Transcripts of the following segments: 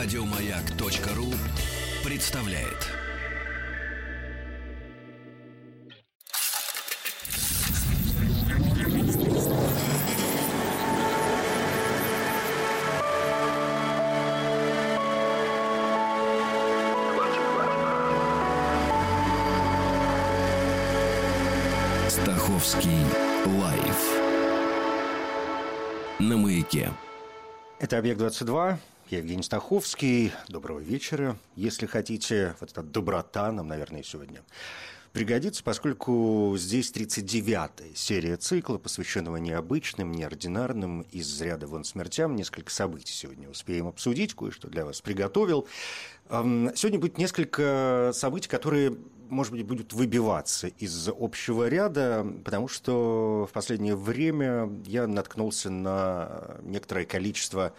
Радиомаяк.ру представляет. Стаховский лайф на маяке. Это «Объект-22». Я Евгений Стаховский. Доброго вечера. Если хотите, вот эта доброта нам, наверное, сегодня пригодится, поскольку здесь 39-я серия цикла, посвященного необычным, неординарным, из ряда вон смертям. Несколько событий сегодня успеем обсудить, кое-что для вас приготовил. Сегодня будет несколько событий, которые, может быть, будут выбиваться из общего ряда, потому что в последнее время я наткнулся на некоторое количество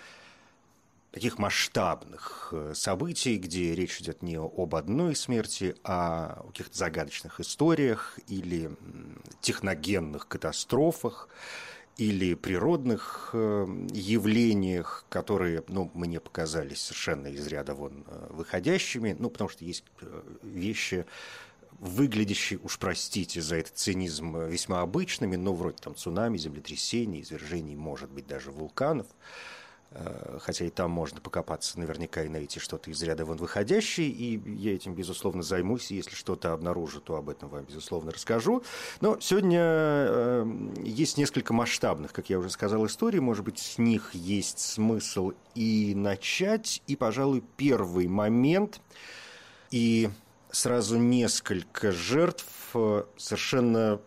таких масштабных э, событий, где речь идет не об одной смерти, а о каких-то загадочных историях или техногенных катастрофах или природных э, явлениях, которые, ну, мне показались совершенно из ряда вон э, выходящими, ну, потому что есть вещи, выглядящие, уж простите за этот цинизм, весьма обычными, но вроде там цунами, землетрясений, извержений, может быть, даже вулканов – хотя и там можно покопаться наверняка и найти что-то из ряда вон выходящее, и я этим, безусловно, займусь, если что-то обнаружу, то об этом вам, безусловно, расскажу. Но сегодня э, есть несколько масштабных, как я уже сказал, историй, может быть, с них есть смысл и начать, и, пожалуй, первый момент, и сразу несколько жертв э, совершенно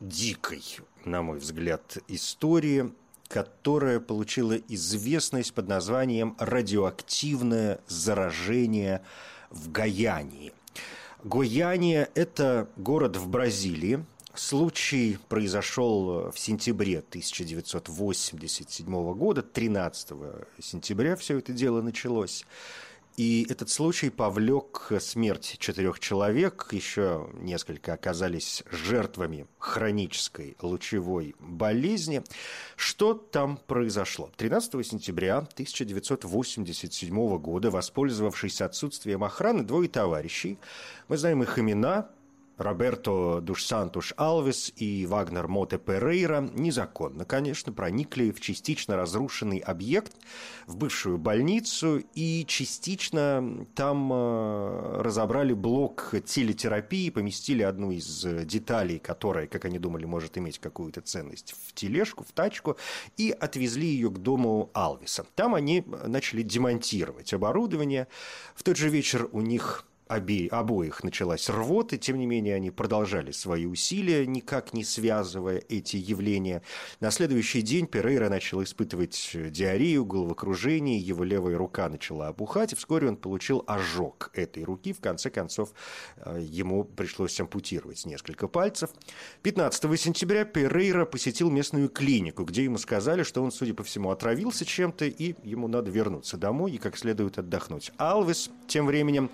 дикой, на мой взгляд, истории – которая получила известность под названием «радиоактивное заражение в Гаяне». Гойяния – это город в Бразилии. Случай произошел в сентябре 1987 года, 13 сентября все это дело началось. И этот случай повлек смерть четырех человек, еще несколько оказались жертвами хронической лучевой болезни. Что там произошло? 13 сентября 1987 года, воспользовавшись отсутствием охраны, двое товарищей, мы знаем их имена, Роберто Душсантуш Алвес и Вагнер Моте Перейра незаконно, конечно, проникли в частично разрушенный объект, в бывшую больницу, и частично там э, разобрали блок телетерапии, поместили одну из деталей, которая, как они думали, может иметь какую-то ценность в тележку, в тачку, и отвезли ее к дому Алвеса. Там они начали демонтировать оборудование. В тот же вечер у них обе, обоих началась рвота, тем не менее они продолжали свои усилия, никак не связывая эти явления. На следующий день Перейра начал испытывать диарею, головокружение, его левая рука начала опухать, и вскоре он получил ожог этой руки. В конце концов, э, ему пришлось ампутировать несколько пальцев. 15 сентября Перейра посетил местную клинику, где ему сказали, что он, судя по всему, отравился чем-то, и ему надо вернуться домой и как следует отдохнуть. Алвес тем временем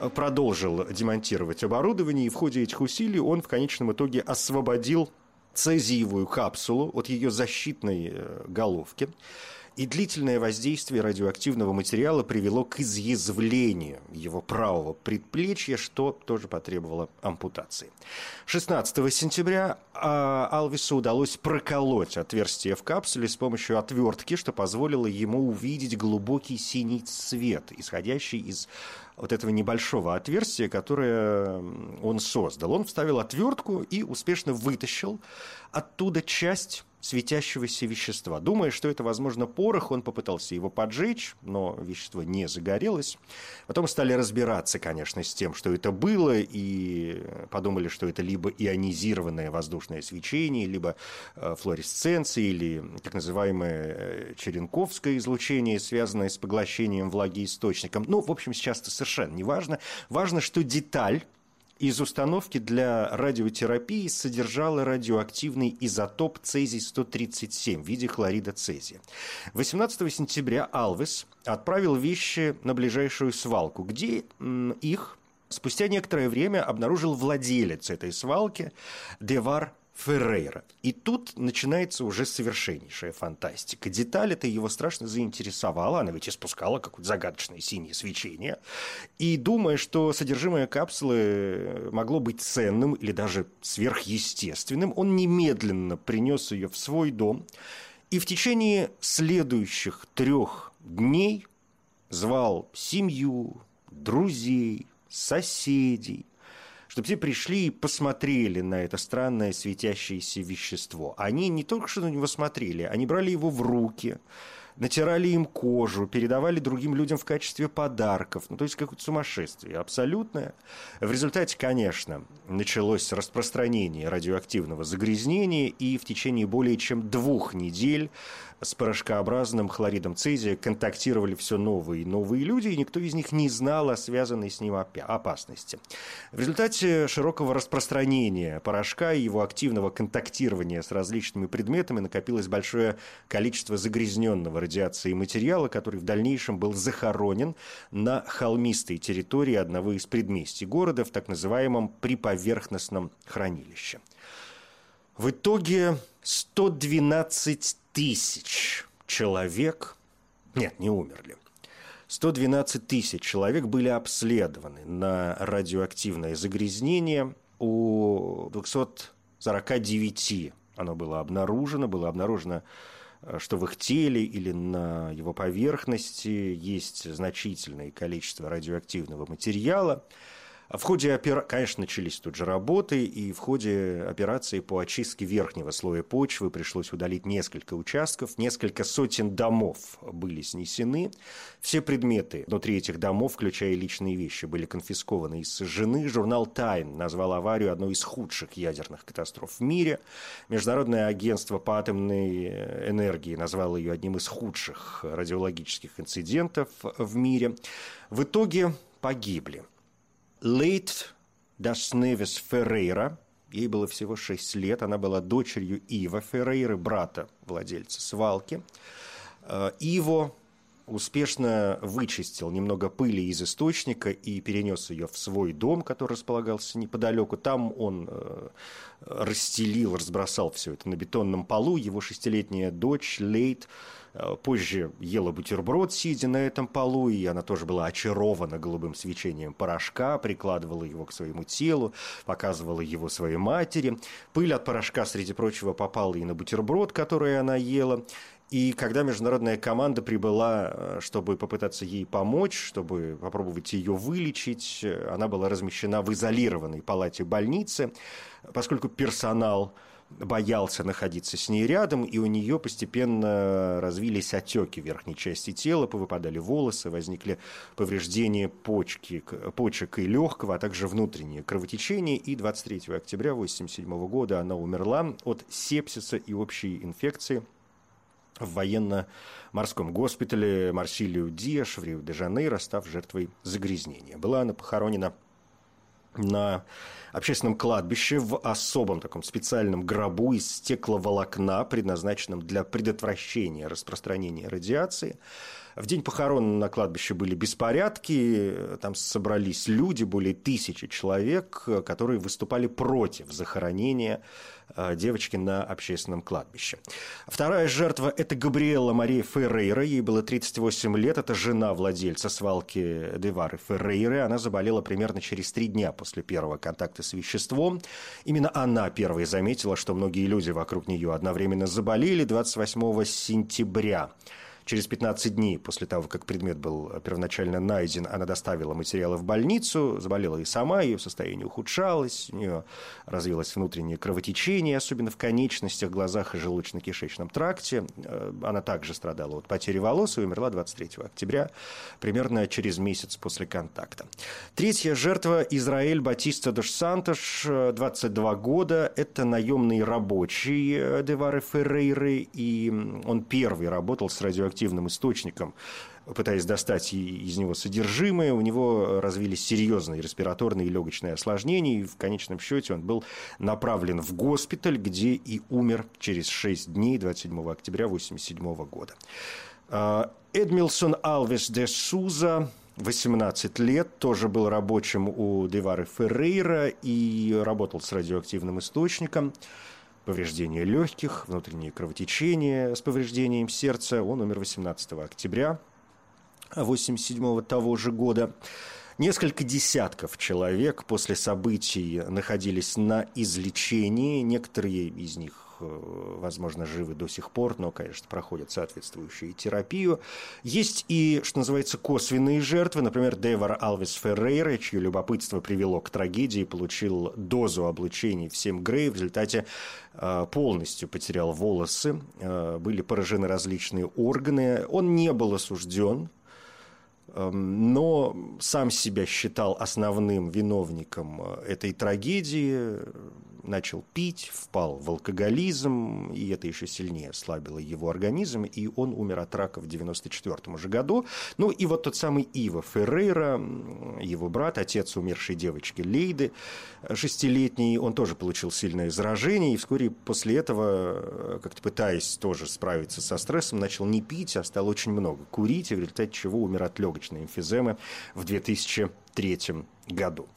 э, продолжил демонтировать оборудование, и в ходе этих усилий он в конечном итоге освободил цезиевую капсулу от ее защитной э, головки. И длительное воздействие радиоактивного материала привело к изъязвлению его правого предплечья, что тоже потребовало ампутации. 16 сентября а, Алвису удалось проколоть отверстие в капсуле с помощью отвертки, что позволило ему увидеть глубокий синий цвет, исходящий из вот этого небольшого отверстия, которое он создал. Он вставил отвертку и успешно вытащил оттуда часть светящегося вещества. Думая, что это, возможно, порох, он попытался его поджечь, но вещество не загорелось. Потом стали разбираться, конечно, с тем, что это было, и подумали, что это либо ионизированное воздушное свечение, либо э, флуоресценция, или так называемое э, черенковское излучение, связанное с поглощением влаги источником. Ну, в общем, сейчас это совершенно не важно. Важно, что деталь из установки для радиотерапии содержала радиоактивный изотоп цезий-137 в виде хлорида цезия. 18 сентября Алвес отправил вещи на ближайшую свалку, где их спустя некоторое время обнаружил владелец этой свалки Девар Феррейра. И тут начинается уже совершеннейшая фантастика. Деталь это его страшно заинтересовала. Она ведь испускала какое-то загадочное синее свечение. И думая, что содержимое капсулы могло быть ценным или даже сверхъестественным, он немедленно принес ее в свой дом. И в течение следующих трех дней звал семью, друзей, соседей, чтобы все пришли и посмотрели на это странное светящееся вещество. Они не только что на него смотрели, они брали его в руки, натирали им кожу, передавали другим людям в качестве подарков. Ну, то есть какое-то сумасшествие абсолютное. В результате, конечно, началось распространение радиоактивного загрязнения, и в течение более чем двух недель с порошкообразным хлоридом цезия контактировали все новые и новые люди, и никто из них не знал о связанной с ним опасности. В результате широкого распространения порошка и его активного контактирования с различными предметами накопилось большое количество загрязненного радиацией материала, который в дальнейшем был захоронен на холмистой территории одного из предместий города в так называемом приповерхностном хранилище. В итоге 112 тысяч человек, нет, не умерли, 112 тысяч человек были обследованы на радиоактивное загрязнение. У 249 оно было обнаружено. Было обнаружено, э, что в их теле или на его поверхности есть значительное количество радиоактивного материала. В ходе операции, конечно, начались тут же работы, и в ходе операции по очистке верхнего слоя почвы пришлось удалить несколько участков, несколько сотен домов были снесены. Все предметы внутри этих домов, включая личные вещи, были конфискованы и сожжены. Журнал «Тайм» назвал аварию одной из худших ядерных катастроф в мире. Международное агентство по атомной энергии назвало ее одним из худших радиологических инцидентов в мире. В итоге погибли – Лейт Дашневис Феррейра, ей было всего 6 лет, она была дочерью Ива Феррейры, брата владельца свалки. Э, Иво успешно вычистил немного пыли из источника и перенес ее в свой дом, который располагался неподалеку. Там он э, расстелил, разбросал все это на бетонном полу. Его шестилетняя дочь Лейт Э, позже ела бутерброд, сидя на этом полу, и она тоже была очарована голубым свечением порошка, прикладывала его к своему телу, показывала его своей матери. Пыль от порошка, среди прочего, попала и на бутерброд, который она ела. И когда международная команда прибыла, э, чтобы попытаться ей помочь, чтобы попробовать ее вылечить, э, она была размещена в изолированной палате больницы, поскольку персонал боялся находиться с ней рядом, и у нее постепенно развились отеки верхней части тела, повыпадали волосы, возникли повреждения почки, почек и легкого, а также внутреннее кровотечение. И 23 октября 1987 года она умерла от сепсиса и общей инфекции в военно-морском госпитале Марсилио Диаш в Рио-де-Жанейро, став жертвой загрязнения. Была она похоронена на общественном кладбище в особом таком специальном гробу из стекловолокна, предназначенном для предотвращения распространения радиации. В день похорон на кладбище были беспорядки, там собрались люди, более тысячи человек, которые выступали против захоронения э, девочки на общественном кладбище. Вторая жертва – это Габриэла Мария Феррейра, ей было 38 лет, это жена владельца свалки Девары Феррейры. Она заболела примерно через три дня после первого контакта с веществом. Именно она первой заметила, что многие люди вокруг нее одновременно заболели 28 сентября. Через 15 дней после того, как предмет был первоначально найден, она доставила материалы в больницу, заболела и сама, ее состояние ухудшалось, у нее развилось внутреннее кровотечение, особенно в конечностях, глазах и желудочно-кишечном тракте. Э, она также страдала от потери волос и умерла 23 октября, примерно через месяц после контакта. Третья жертва – Израиль Батиста Дош Сантош, 22 года. Это наемный рабочий э, Девары Феррейры, и он первый работал с радиоактивностью радиоактивным источником, пытаясь достать из него содержимое, у него развились серьезные респираторные и легочные осложнения, и в конечном счете он был направлен в госпиталь, где и умер через 6 дней 27 октября 1987 года. А, Эдмилсон Алвес де Суза, 18 лет, тоже был рабочим у Девары Феррейра и работал с радиоактивным источником. Повреждения легких, внутреннее кровотечение с повреждением сердца. Он умер 18 октября 1987 того же года. Несколько десятков человек после событий находились на излечении. Некоторые из них возможно, живы до сих пор, но, конечно, проходят соответствующую терапию. Есть и, что называется, косвенные жертвы. Например, Девар Алвис Феррейра, чье любопытство привело к трагедии, получил дозу облучений в 7 Грей. В результате э, полностью потерял волосы, э, были поражены различные органы. Он не был осужден, эм, но сам себя считал основным виновником этой трагедии начал пить, впал в алкоголизм, и это еще сильнее ослабило его организм, и он умер от рака в 94 же году. Ну и вот тот самый Ива Феррейра, его брат, отец умершей девочки Лейды, шестилетний, он тоже получил сильное заражение, и вскоре после этого, как-то пытаясь тоже справиться со стрессом, начал не пить, а стал очень много курить, и в результате чего умер от легочной эмфиземы в 2003 году.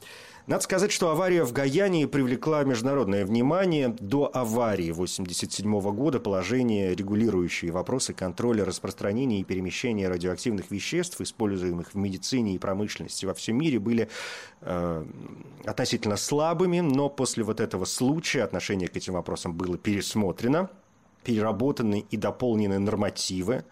Надо сказать, что авария в Гаяне привлекла международное внимание. До аварии 1987 года положение, регулирующие вопросы контроля распространения и перемещения радиоактивных веществ, используемых в медицине и промышленности во всем мире, были э, относительно слабыми, но после вот этого случая отношение к этим вопросам было пересмотрено, переработаны и дополнены нормативы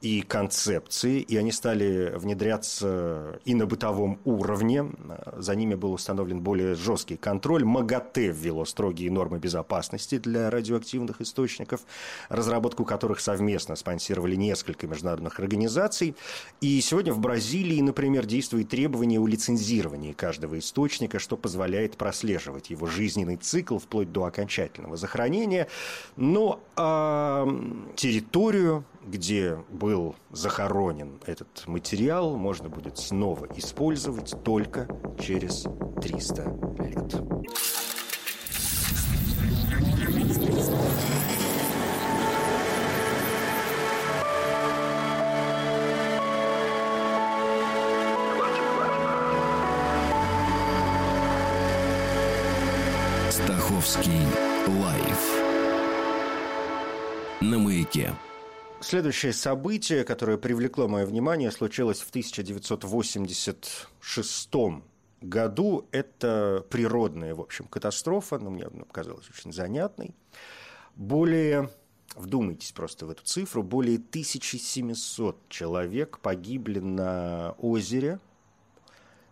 и концепции, и они стали внедряться и на бытовом уровне. За ними был установлен более жесткий контроль. МАГАТЭ ввело строгие нормы безопасности для радиоактивных источников, разработку которых совместно спонсировали несколько международных организаций. И сегодня в Бразилии, например, действует требование о лицензировании каждого источника, что позволяет прослеживать его жизненный цикл вплоть до окончательного захоронения. Но а территорию где был захоронен этот материал, можно будет снова использовать только через 300 лет. Стаховский лайф на маяке. Следующее событие, которое привлекло мое внимание, случилось в 1986 году. Это природная, в общем, катастрофа, но мне она показалась очень занятной. Более, вдумайтесь просто в эту цифру, более 1700 человек погибли на озере,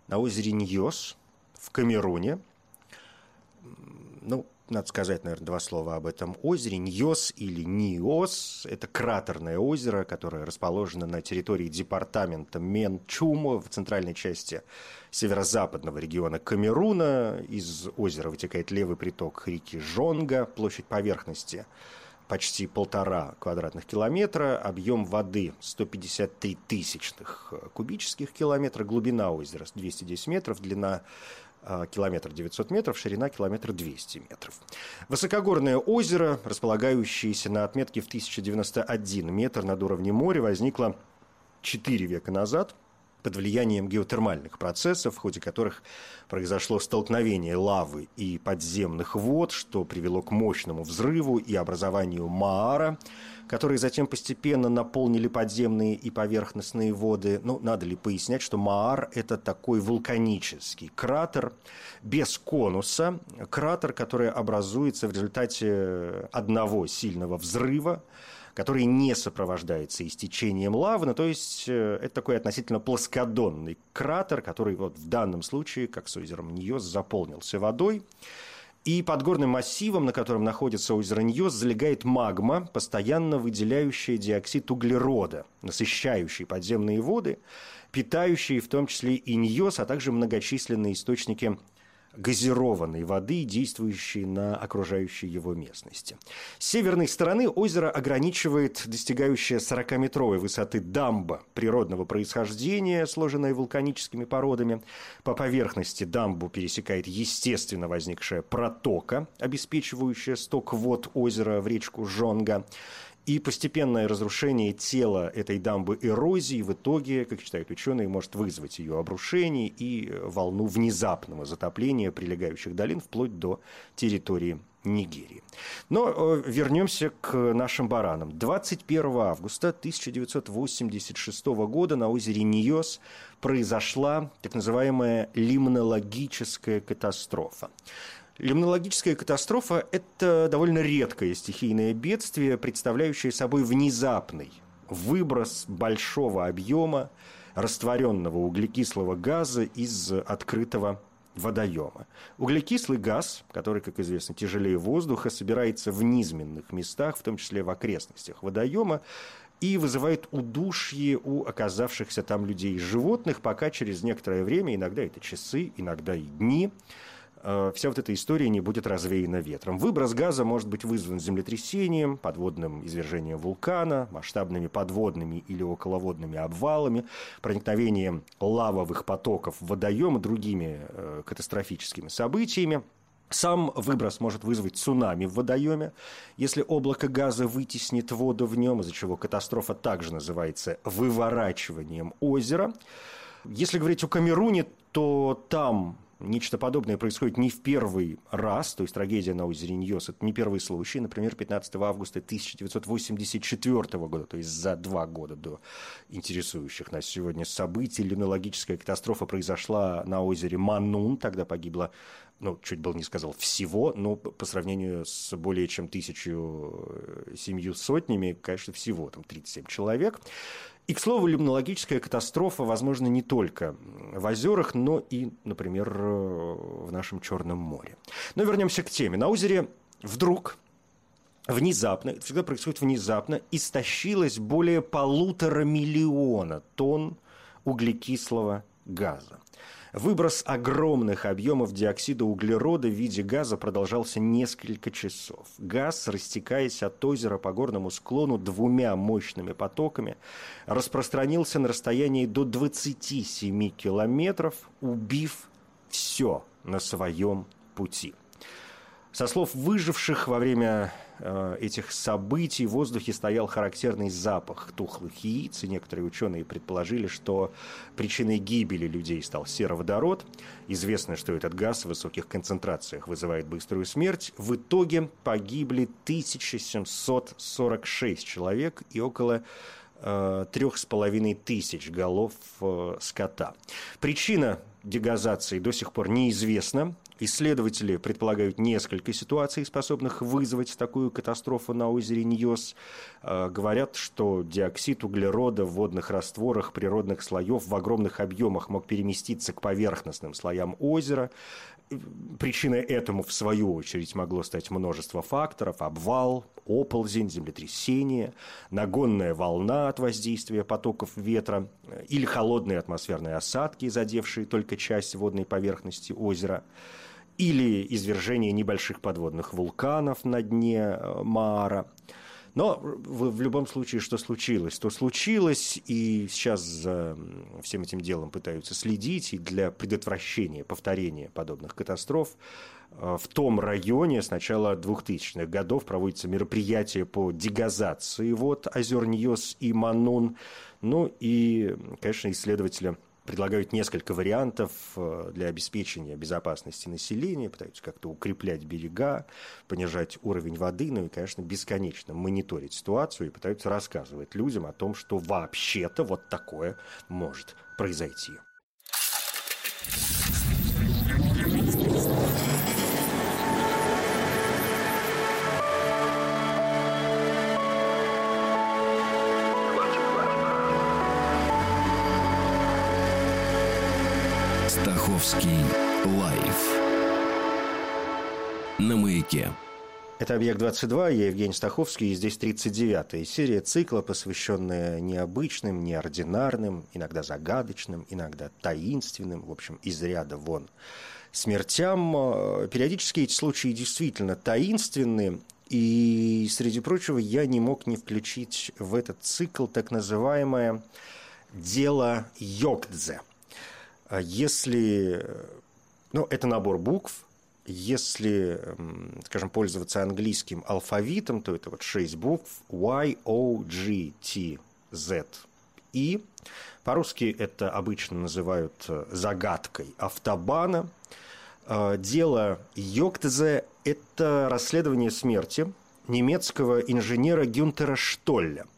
на озере Ньос в Камеруне. Ну, надо сказать, наверное, два слова об этом озере. Ньос или Ниос – это кратерное озеро, которое расположено на территории департамента Менчумо в центральной части северо-западного региона Камеруна. Из озера вытекает левый приток реки Жонга, площадь поверхности почти полтора квадратных километра, объем воды 153 тысячных кубических километра, глубина озера 210 метров, длина километр 900 метров, ширина километр 200 метров. Высокогорное озеро, располагающееся на отметке в 1091 метр над уровнем моря, возникло 4 века назад под влиянием геотермальных процессов, в ходе которых произошло столкновение лавы и подземных вод, что привело к мощному взрыву и образованию Маара, которые затем постепенно наполнили подземные и поверхностные воды. Ну, надо ли пояснять, что Маар – это такой вулканический кратер без конуса, кратер, который образуется в результате одного сильного взрыва, который не сопровождается истечением лавы, ну, то есть э, это такой относительно плоскодонный кратер, который вот в данном случае, как с озером Ньос, заполнился водой. И под горным массивом, на котором находится озеро Ньос, залегает магма, постоянно выделяющая диоксид углерода, насыщающий подземные воды, питающие в том числе и Ньос, а также многочисленные источники газированной воды, действующей на окружающей его местности. С северной стороны озеро ограничивает достигающая 40-метровой высоты дамба природного происхождения, сложенная вулканическими породами. По поверхности дамбу пересекает естественно возникшая протока, обеспечивающая сток вод озера в речку Жонга. И постепенное разрушение тела этой дамбы эрозии в итоге, как считают ученые, может вызвать ее обрушение и волну внезапного затопления прилегающих долин вплоть до территории Нигерии. Но э, вернемся к нашим баранам. 21 августа 1986 года на озере Ниос произошла так называемая лимнологическая катастрофа. Лимнологическая катастрофа – это довольно редкое стихийное бедствие, представляющее собой внезапный выброс большого объема растворенного углекислого газа из открытого водоема. Углекислый газ, который, как известно, тяжелее воздуха, собирается в низменных местах, в том числе в окрестностях водоема, и вызывает удушье у оказавшихся там людей и животных, пока через некоторое время, иногда это часы, иногда и дни, вся вот эта история не будет развеяна ветром. Выброс газа может быть вызван землетрясением, подводным извержением вулкана, масштабными подводными или околоводными обвалами, проникновением лавовых потоков в водоем и другими э, катастрофическими событиями. Сам выброс может вызвать цунами в водоеме, если облако газа вытеснит воду в нем, из-за чего катастрофа также называется выворачиванием озера. Если говорить о Камеруне, то там Нечто подобное происходит не в первый раз, то есть трагедия на озере Ньос – это не первый случай. Например, 15 августа 1984 года, то есть за два года до интересующих нас сегодня событий, линологическая катастрофа произошла на озере Манун. Тогда погибло, ну, чуть было не сказал всего, но по сравнению с более чем тысячу э, семью сотнями, конечно, всего там 37 человек. И, к слову, лимнологическая катастрофа, возможно, не только в озерах, но и, например, в нашем Черном море. Но вернемся к теме. На озере вдруг внезапно, это всегда происходит внезапно, истощилось более полутора миллиона тонн углекислого газа. Выброс огромных объемов диоксида углерода в виде газа продолжался несколько часов. Газ, растекаясь от озера по горному склону двумя мощными потоками, распространился на расстоянии до 27 километров, убив все на своем пути. Со слов выживших во время этих событий в воздухе стоял характерный запах тухлых яиц, и некоторые ученые предположили, что причиной гибели людей стал сероводород. Известно, что этот газ в высоких концентрациях вызывает быструю смерть. В итоге погибли 1746 человек и около э, трех с половиной тысяч голов э, скота. Причина дегазации до сих пор неизвестна. Исследователи предполагают несколько ситуаций, способных вызвать такую катастрофу на озере Ньос. Э, говорят, что диоксид углерода в водных растворах природных слоев в огромных объемах мог переместиться к поверхностным слоям озера. Причиной этому, в свою очередь, могло стать множество факторов. Обвал, оползень, землетрясение, нагонная волна от воздействия потоков ветра э, или холодные атмосферные осадки, задевшие только часть водной поверхности озера или извержение небольших подводных вулканов на дне э, Маара. Но в, в любом случае, что случилось, то случилось, и сейчас за всем этим делом пытаются следить, и для предотвращения повторения подобных катастроф э, в том районе с начала 2000-х годов проводятся мероприятия по дегазации вод озер Ньос и Манун. Ну и, конечно, исследователи предлагают несколько вариантов э, для обеспечения безопасности населения, пытаются как-то укреплять берега, понижать уровень воды, ну и, конечно, бесконечно мониторить ситуацию и пытаются рассказывать людям о том, что вообще-то вот такое может произойти. Стаховский лайф на маяке. Это «Объект-22», я Евгений Стаховский, и здесь 39-я серия цикла, посвященная необычным, неординарным, иногда загадочным, иногда таинственным, в общем, из ряда вон смертям. Периодически эти случаи действительно таинственны, и, среди прочего, я не мог не включить в этот цикл так называемое «дело Йокдзе». А если... Ну, это набор букв. Если, скажем, пользоваться английским алфавитом, то это вот шесть букв. Y, O, G, T, Z, И. По-русски это обычно называют э, загадкой автобана. Э, дело Йоктезе – это расследование смерти немецкого инженера Гюнтера Штолля –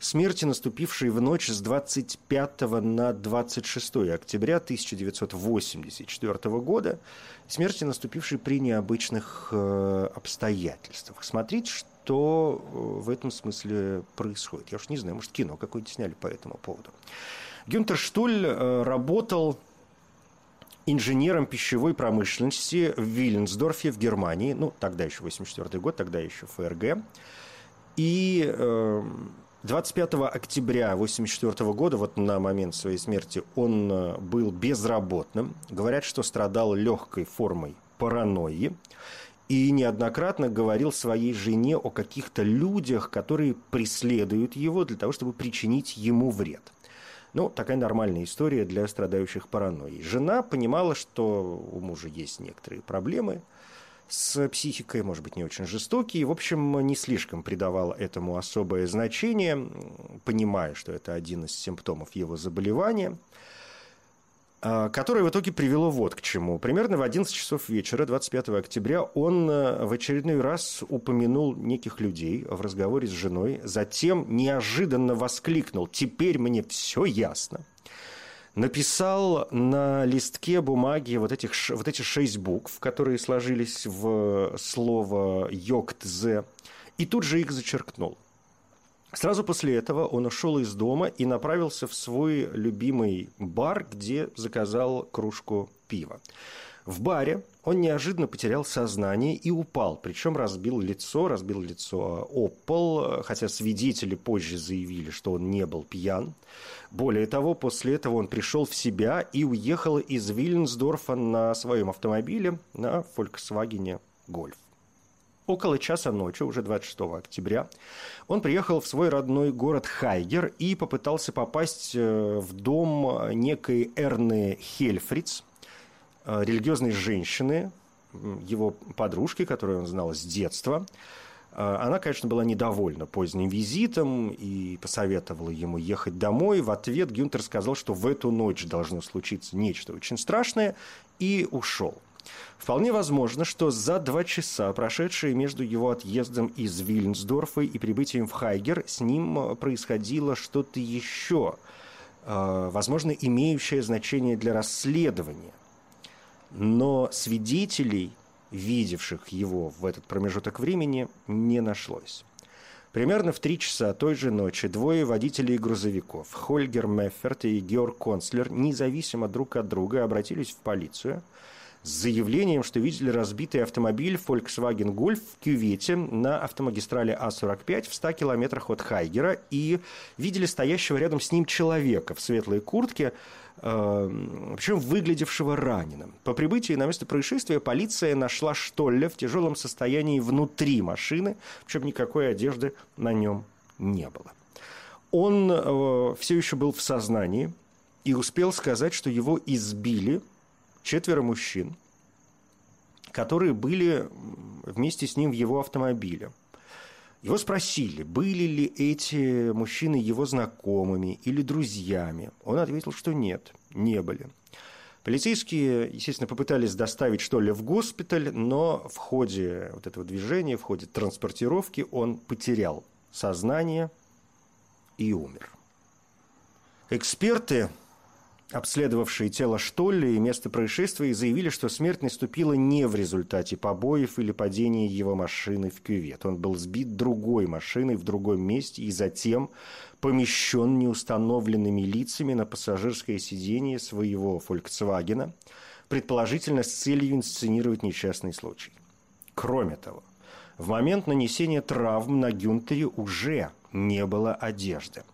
смерти, наступившей в ночь с 25 на 26 октября 1984 года, смерти, наступившей при необычных э, обстоятельствах. Смотрите, что э, в этом смысле происходит. Я уж не знаю, может, кино какое-нибудь сняли по этому поводу. Гюнтер Штуль э, работал инженером пищевой промышленности в Виленсдорфе в Германии, ну, тогда еще 84 год, тогда еще ФРГ. И э, 25 октября 1984 года, вот на момент своей смерти, он э, был безработным. Говорят, что страдал легкой формой паранойи. И неоднократно говорил своей жене о каких-то людях, которые преследуют его для того, чтобы причинить ему вред. Ну, такая нормальная история для страдающих паранойей. Жена понимала, что у мужа есть некоторые проблемы – с психикой, может быть, не очень жестокий. В общем, не слишком придавал этому особое значение, понимая, что это один из симптомов его заболевания, а, которое в итоге привело вот к чему. Примерно в 11 часов вечера 25 октября он э, в очередной раз упомянул неких людей в разговоре с женой, затем неожиданно воскликнул «Теперь мне все ясно» написал на листке бумаги вот, этих, вот эти шесть букв, которые сложились в слово «йоктзе», и тут же их зачеркнул. Сразу после этого он ушел из дома и направился в свой любимый бар, где заказал кружку пива. В баре он неожиданно потерял сознание и упал, причем разбил лицо, разбил лицо о пол, хотя свидетели позже заявили, что он не был пьян. Более того, после этого он пришел в себя и уехал из Вильнсдорфа на своем автомобиле на Volkswagen Golf. Около часа ночи, уже 26 октября, он приехал в свой родной город Хайгер и попытался попасть э, в дом некой Эрны Хельфриц – Э, религиозной женщины, его подружки, которую он знал с детства. Э, она, конечно, была недовольна поздним визитом и посоветовала ему ехать домой. В ответ Гюнтер сказал, что в эту ночь должно случиться нечто очень страшное, и ушел. Вполне возможно, что за два часа, прошедшие между его отъездом из Вильнсдорфа и прибытием в Хайгер, с ним происходило что-то еще, э, возможно, имеющее значение для расследования но свидетелей, видевших его в этот промежуток времени, не нашлось. Примерно в три часа той же ночи двое водителей грузовиков, Хольгер Мефферт и Георг Концлер, независимо друг от друга, обратились в полицию – с заявлением, что видели разбитый автомобиль Volkswagen Golf в кювете на автомагистрали А45 в 100 километрах от Хайгера и видели стоящего рядом с ним человека в светлой куртке, причем выглядевшего раненым. По прибытии на место происшествия полиция нашла Штолля в тяжелом состоянии внутри машины, причем никакой одежды на нем не было. Он э, все еще был в сознании и успел сказать, что его избили четверо мужчин, которые были вместе с ним в его автомобиле. Его спросили, были ли эти мужчины его знакомыми или друзьями. Он ответил, что нет, не были. Полицейские, естественно, попытались доставить что ли в госпиталь, но в ходе вот этого движения, в ходе транспортировки он потерял сознание и умер. Эксперты обследовавшие тело Штолли и место происшествия, заявили, что смерть наступила не в результате побоев или падения его машины в кювет. Он был сбит другой машиной в другом месте и затем помещен неустановленными лицами на пассажирское сиденье своего «Фольксвагена», предположительно с целью инсценировать несчастный случай. Кроме того, в момент нанесения травм на Гюнтере уже не было одежды –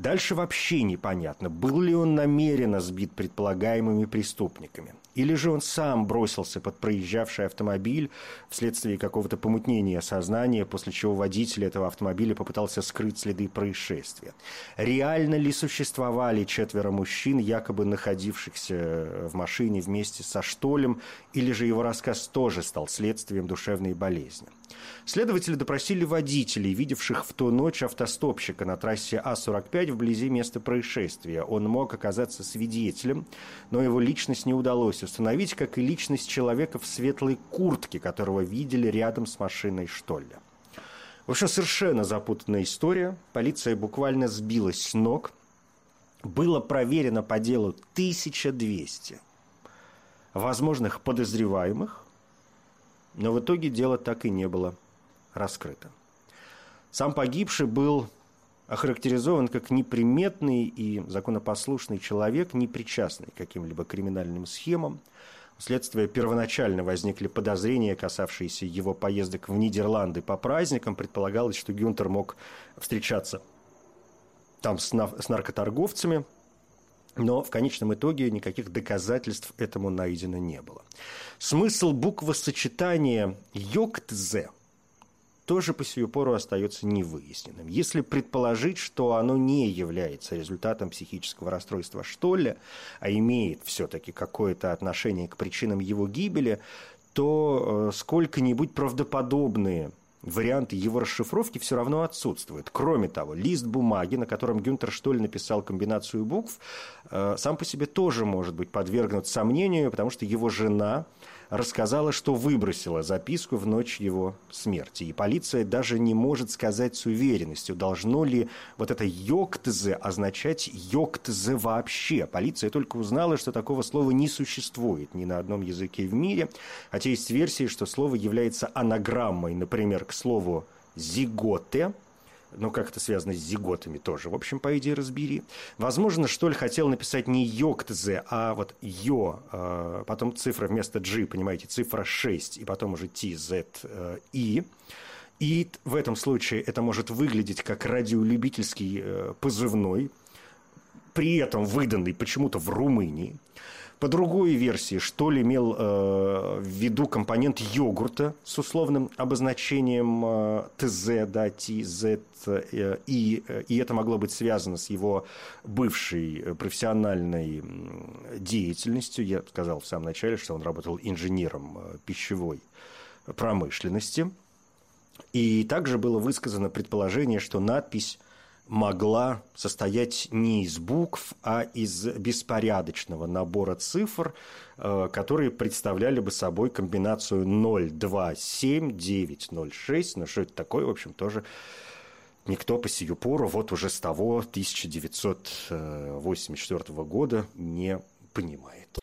Дальше вообще непонятно, был ли он намеренно сбит предполагаемыми преступниками. Или же он сам бросился под проезжавший автомобиль вследствие какого-то помутнения сознания, после чего водитель этого автомобиля попытался скрыть следы происшествия. Реально ли существовали четверо мужчин, якобы находившихся в машине вместе со Штолем, или же его рассказ тоже стал следствием душевной болезни? Следователи допросили водителей, видевших в ту ночь автостопщика на трассе А-45 стоять вблизи места происшествия. Он мог оказаться свидетелем, но его личность не удалось установить, как и личность человека в светлой куртке, которого видели рядом с машиной Штолля. В общем, совершенно запутанная история. Полиция буквально сбилась с ног. Было проверено по делу 1200 возможных подозреваемых, но в итоге дело так и не было раскрыто. Сам погибший был охарактеризован как неприметный и законопослушный человек, не причастный к каким-либо криминальным схемам. Вследствие первоначально возникли подозрения, касавшиеся его поездок в Нидерланды по праздникам. Предполагалось, что Гюнтер мог встречаться там с, на- с наркоторговцами, но в конечном итоге никаких доказательств этому найдено не было. Смысл буквосочетания «йоктзе» тоже по сию пору остается невыясненным. Если предположить, что оно не является результатом психического расстройства Штолля, а имеет все-таки какое-то отношение к причинам его гибели, то э, сколько-нибудь правдоподобные варианты его расшифровки все равно отсутствуют. Кроме того, лист бумаги, на котором Гюнтер Штоль написал комбинацию букв, э, сам по себе тоже может быть подвергнут сомнению, потому что его жена рассказала, что выбросила записку в ночь его смерти. И полиция даже не может сказать с уверенностью, должно ли вот это «йоктзе» означать «йоктзе» вообще. Полиция только узнала, что такого слова не существует ни на одном языке в мире, хотя есть версии, что слово является анаграммой, например, к слову «зиготе», ну, как это связано с зиготами тоже. В общем, по идее, разбери. Возможно, что ли, хотел написать не йоктзе, а вот йо, э, потом цифра вместо g, понимаете, цифра 6, и потом уже z, э, и. И в этом случае это может выглядеть как радиолюбительский э, позывной, при этом выданный почему-то в Румынии. По другой версии, что ли имел э, в виду компонент йогурта с условным обозначением э, ТЗ, да, ТЗ, э, и, и это могло быть связано с его бывшей профессиональной деятельностью. Я сказал в самом начале, что он работал инженером э, пищевой промышленности. И также было высказано предположение, что надпись могла состоять не из букв, а из беспорядочного набора цифр, э, которые представляли бы собой комбинацию 0, 2, 7, 9, 0, 6. Но что это такое, в общем, тоже никто по сию пору, вот уже с того 1984 года, не понимает.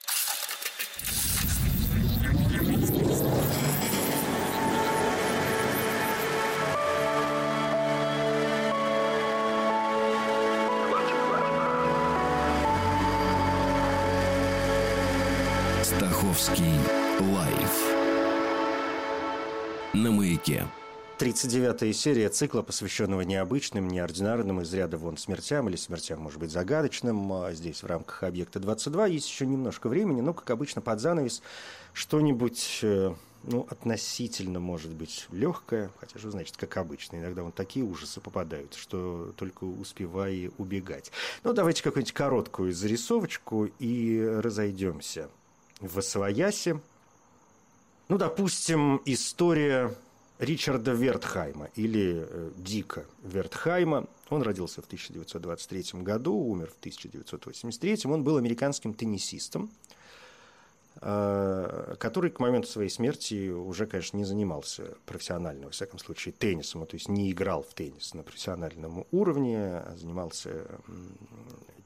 Маяке. 39-я серия цикла, посвященного необычным, неординарным, из ряда вон смертям или смертям, может быть, загадочным. А здесь в рамках объекта 22 есть еще немножко времени, но, как обычно, под занавес что-нибудь э, ну, относительно, может быть, легкое, хотя же, значит, как обычно, иногда вон такие ужасы попадают, что только успевай убегать. Ну, давайте какую-нибудь короткую зарисовочку и разойдемся в Освоясе. Ну, допустим, история Ричарда Вертхайма или э, Дика Вертхайма. Он родился в 1923 году, умер в 1983. Он был американским теннисистом, э, который к моменту своей смерти уже, конечно, не занимался профессионально, во всяком случае, теннисом, то есть не играл в теннис на профессиональном уровне, а занимался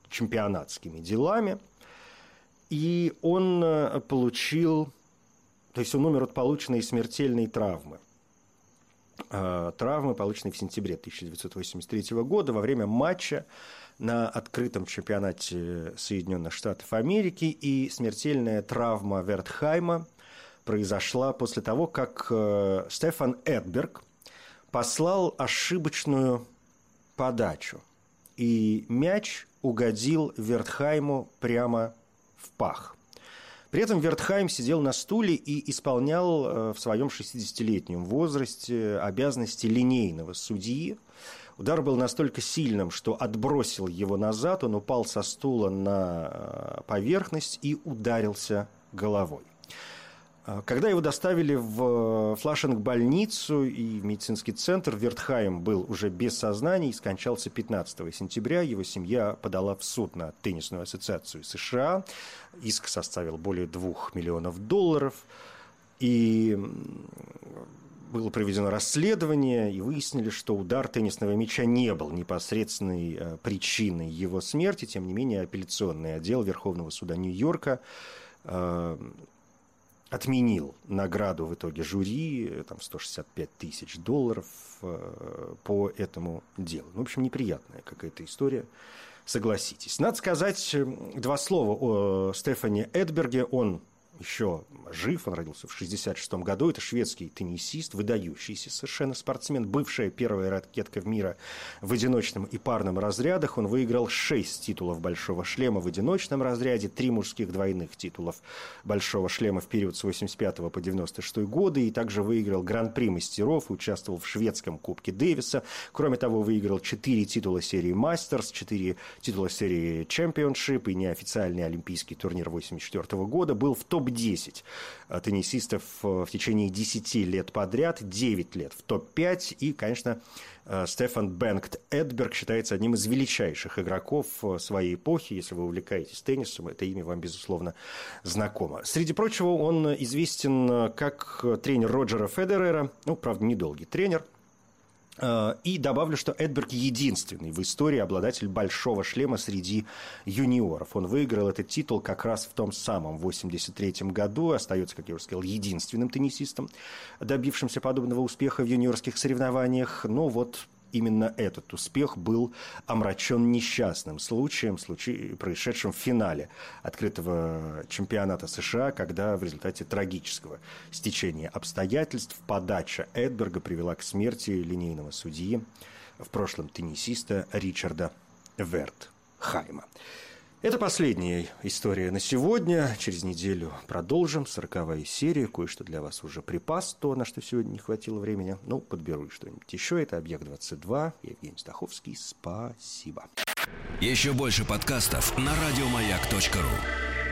чемпионатскими делами. И он э, получил, то есть он умер от полученной смертельной травмы – травмы, полученной в сентябре 1983 года во время матча на открытом чемпионате Соединенных Штатов Америки. И смертельная травма Вертхайма произошла после того, как э, Стефан Эдберг послал ошибочную подачу. И мяч угодил Вертхайму прямо в пах – при этом Вертхайм сидел на стуле и исполнял э, в своем 60-летнем возрасте обязанности линейного судьи. Удар был настолько сильным, что отбросил его назад, он упал со стула на э, поверхность и ударился головой. А, когда его доставили в Флашинг-больницу и в медицинский центр, Вертхайм был уже без сознания и скончался 15 сентября. Его семья подала в суд на теннисную ассоциацию США. Иск составил более 2 миллионов долларов. И было проведено расследование, и выяснили, что удар теннисного мяча не был непосредственной э, причиной его смерти. Тем не менее, апелляционный отдел Верховного суда Нью-Йорка э, отменил награду в итоге жюри, там 165 тысяч долларов э, по этому делу. Ну, в общем, неприятная какая-то история, согласитесь. Надо сказать два слова о Стефане Эдберге. Он еще жив, он родился в 1966 году. Это шведский теннисист, выдающийся совершенно спортсмен, бывшая первая ракетка в мира в одиночном и парном разрядах. Он выиграл 6 титулов большого шлема в одиночном разряде, 3 мужских двойных титулов большого шлема в период с 85 по 96 годы, и также выиграл Гран-при мастеров, участвовал в шведском Кубке Дэвиса. Кроме того, выиграл 4 титула серии Masters, 4 титула серии Championship и неофициальный олимпийский турнир 84 года. Был в топ топ-10 теннисистов э, в течение 10 лет подряд, 9 лет в топ-5. И, конечно, э, Стефан Бенгт Эдберг считается одним из величайших игроков э, своей эпохи. Если вы увлекаетесь теннисом, это имя вам, безусловно, знакомо. Среди прочего, он известен как тренер Роджера Федерера, ну, правда, недолгий тренер – Э, и добавлю, что Эдберг единственный в истории обладатель большого шлема среди юниоров. Он выиграл этот титул как раз в том самом 83 году. Остается, как я уже сказал, единственным теннисистом, добившимся подобного успеха в юниорских соревнованиях. Но вот именно этот успех был омрачен несчастным случаем, случай, происшедшим в финале открытого чемпионата США, когда в результате трагического стечения обстоятельств подача Эдберга привела к смерти линейного судьи, в прошлом теннисиста Ричарда Вертхайма. Это последняя история на сегодня. Через неделю продолжим. Сороковая серия. Кое-что для вас уже припас, то, на что сегодня не хватило времени. Ну, подберу что-нибудь еще. Это «Объект-22». Евгений Стаховский. Спасибо. Еще больше подкастов на радиомаяк.ру